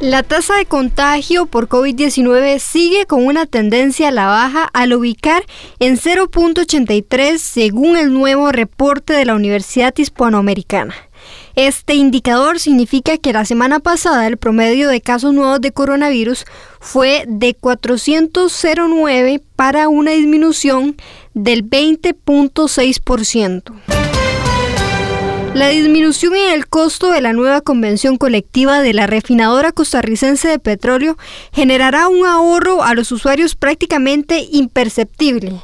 La tasa de contagio por COVID-19 sigue con una tendencia a la baja al ubicar en 0.83 según el nuevo reporte de la Universidad Hispanoamericana. Este indicador significa que la semana pasada el promedio de casos nuevos de coronavirus fue de 409 para una disminución del 20.6%. La disminución en el costo de la nueva convención colectiva de la refinadora costarricense de petróleo generará un ahorro a los usuarios prácticamente imperceptible.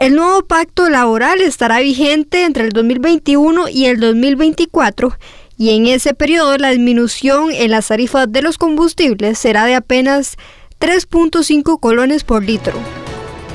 El nuevo pacto laboral estará vigente entre el 2021 y el 2024 y en ese periodo la disminución en las tarifas de los combustibles será de apenas 3.5 colones por litro.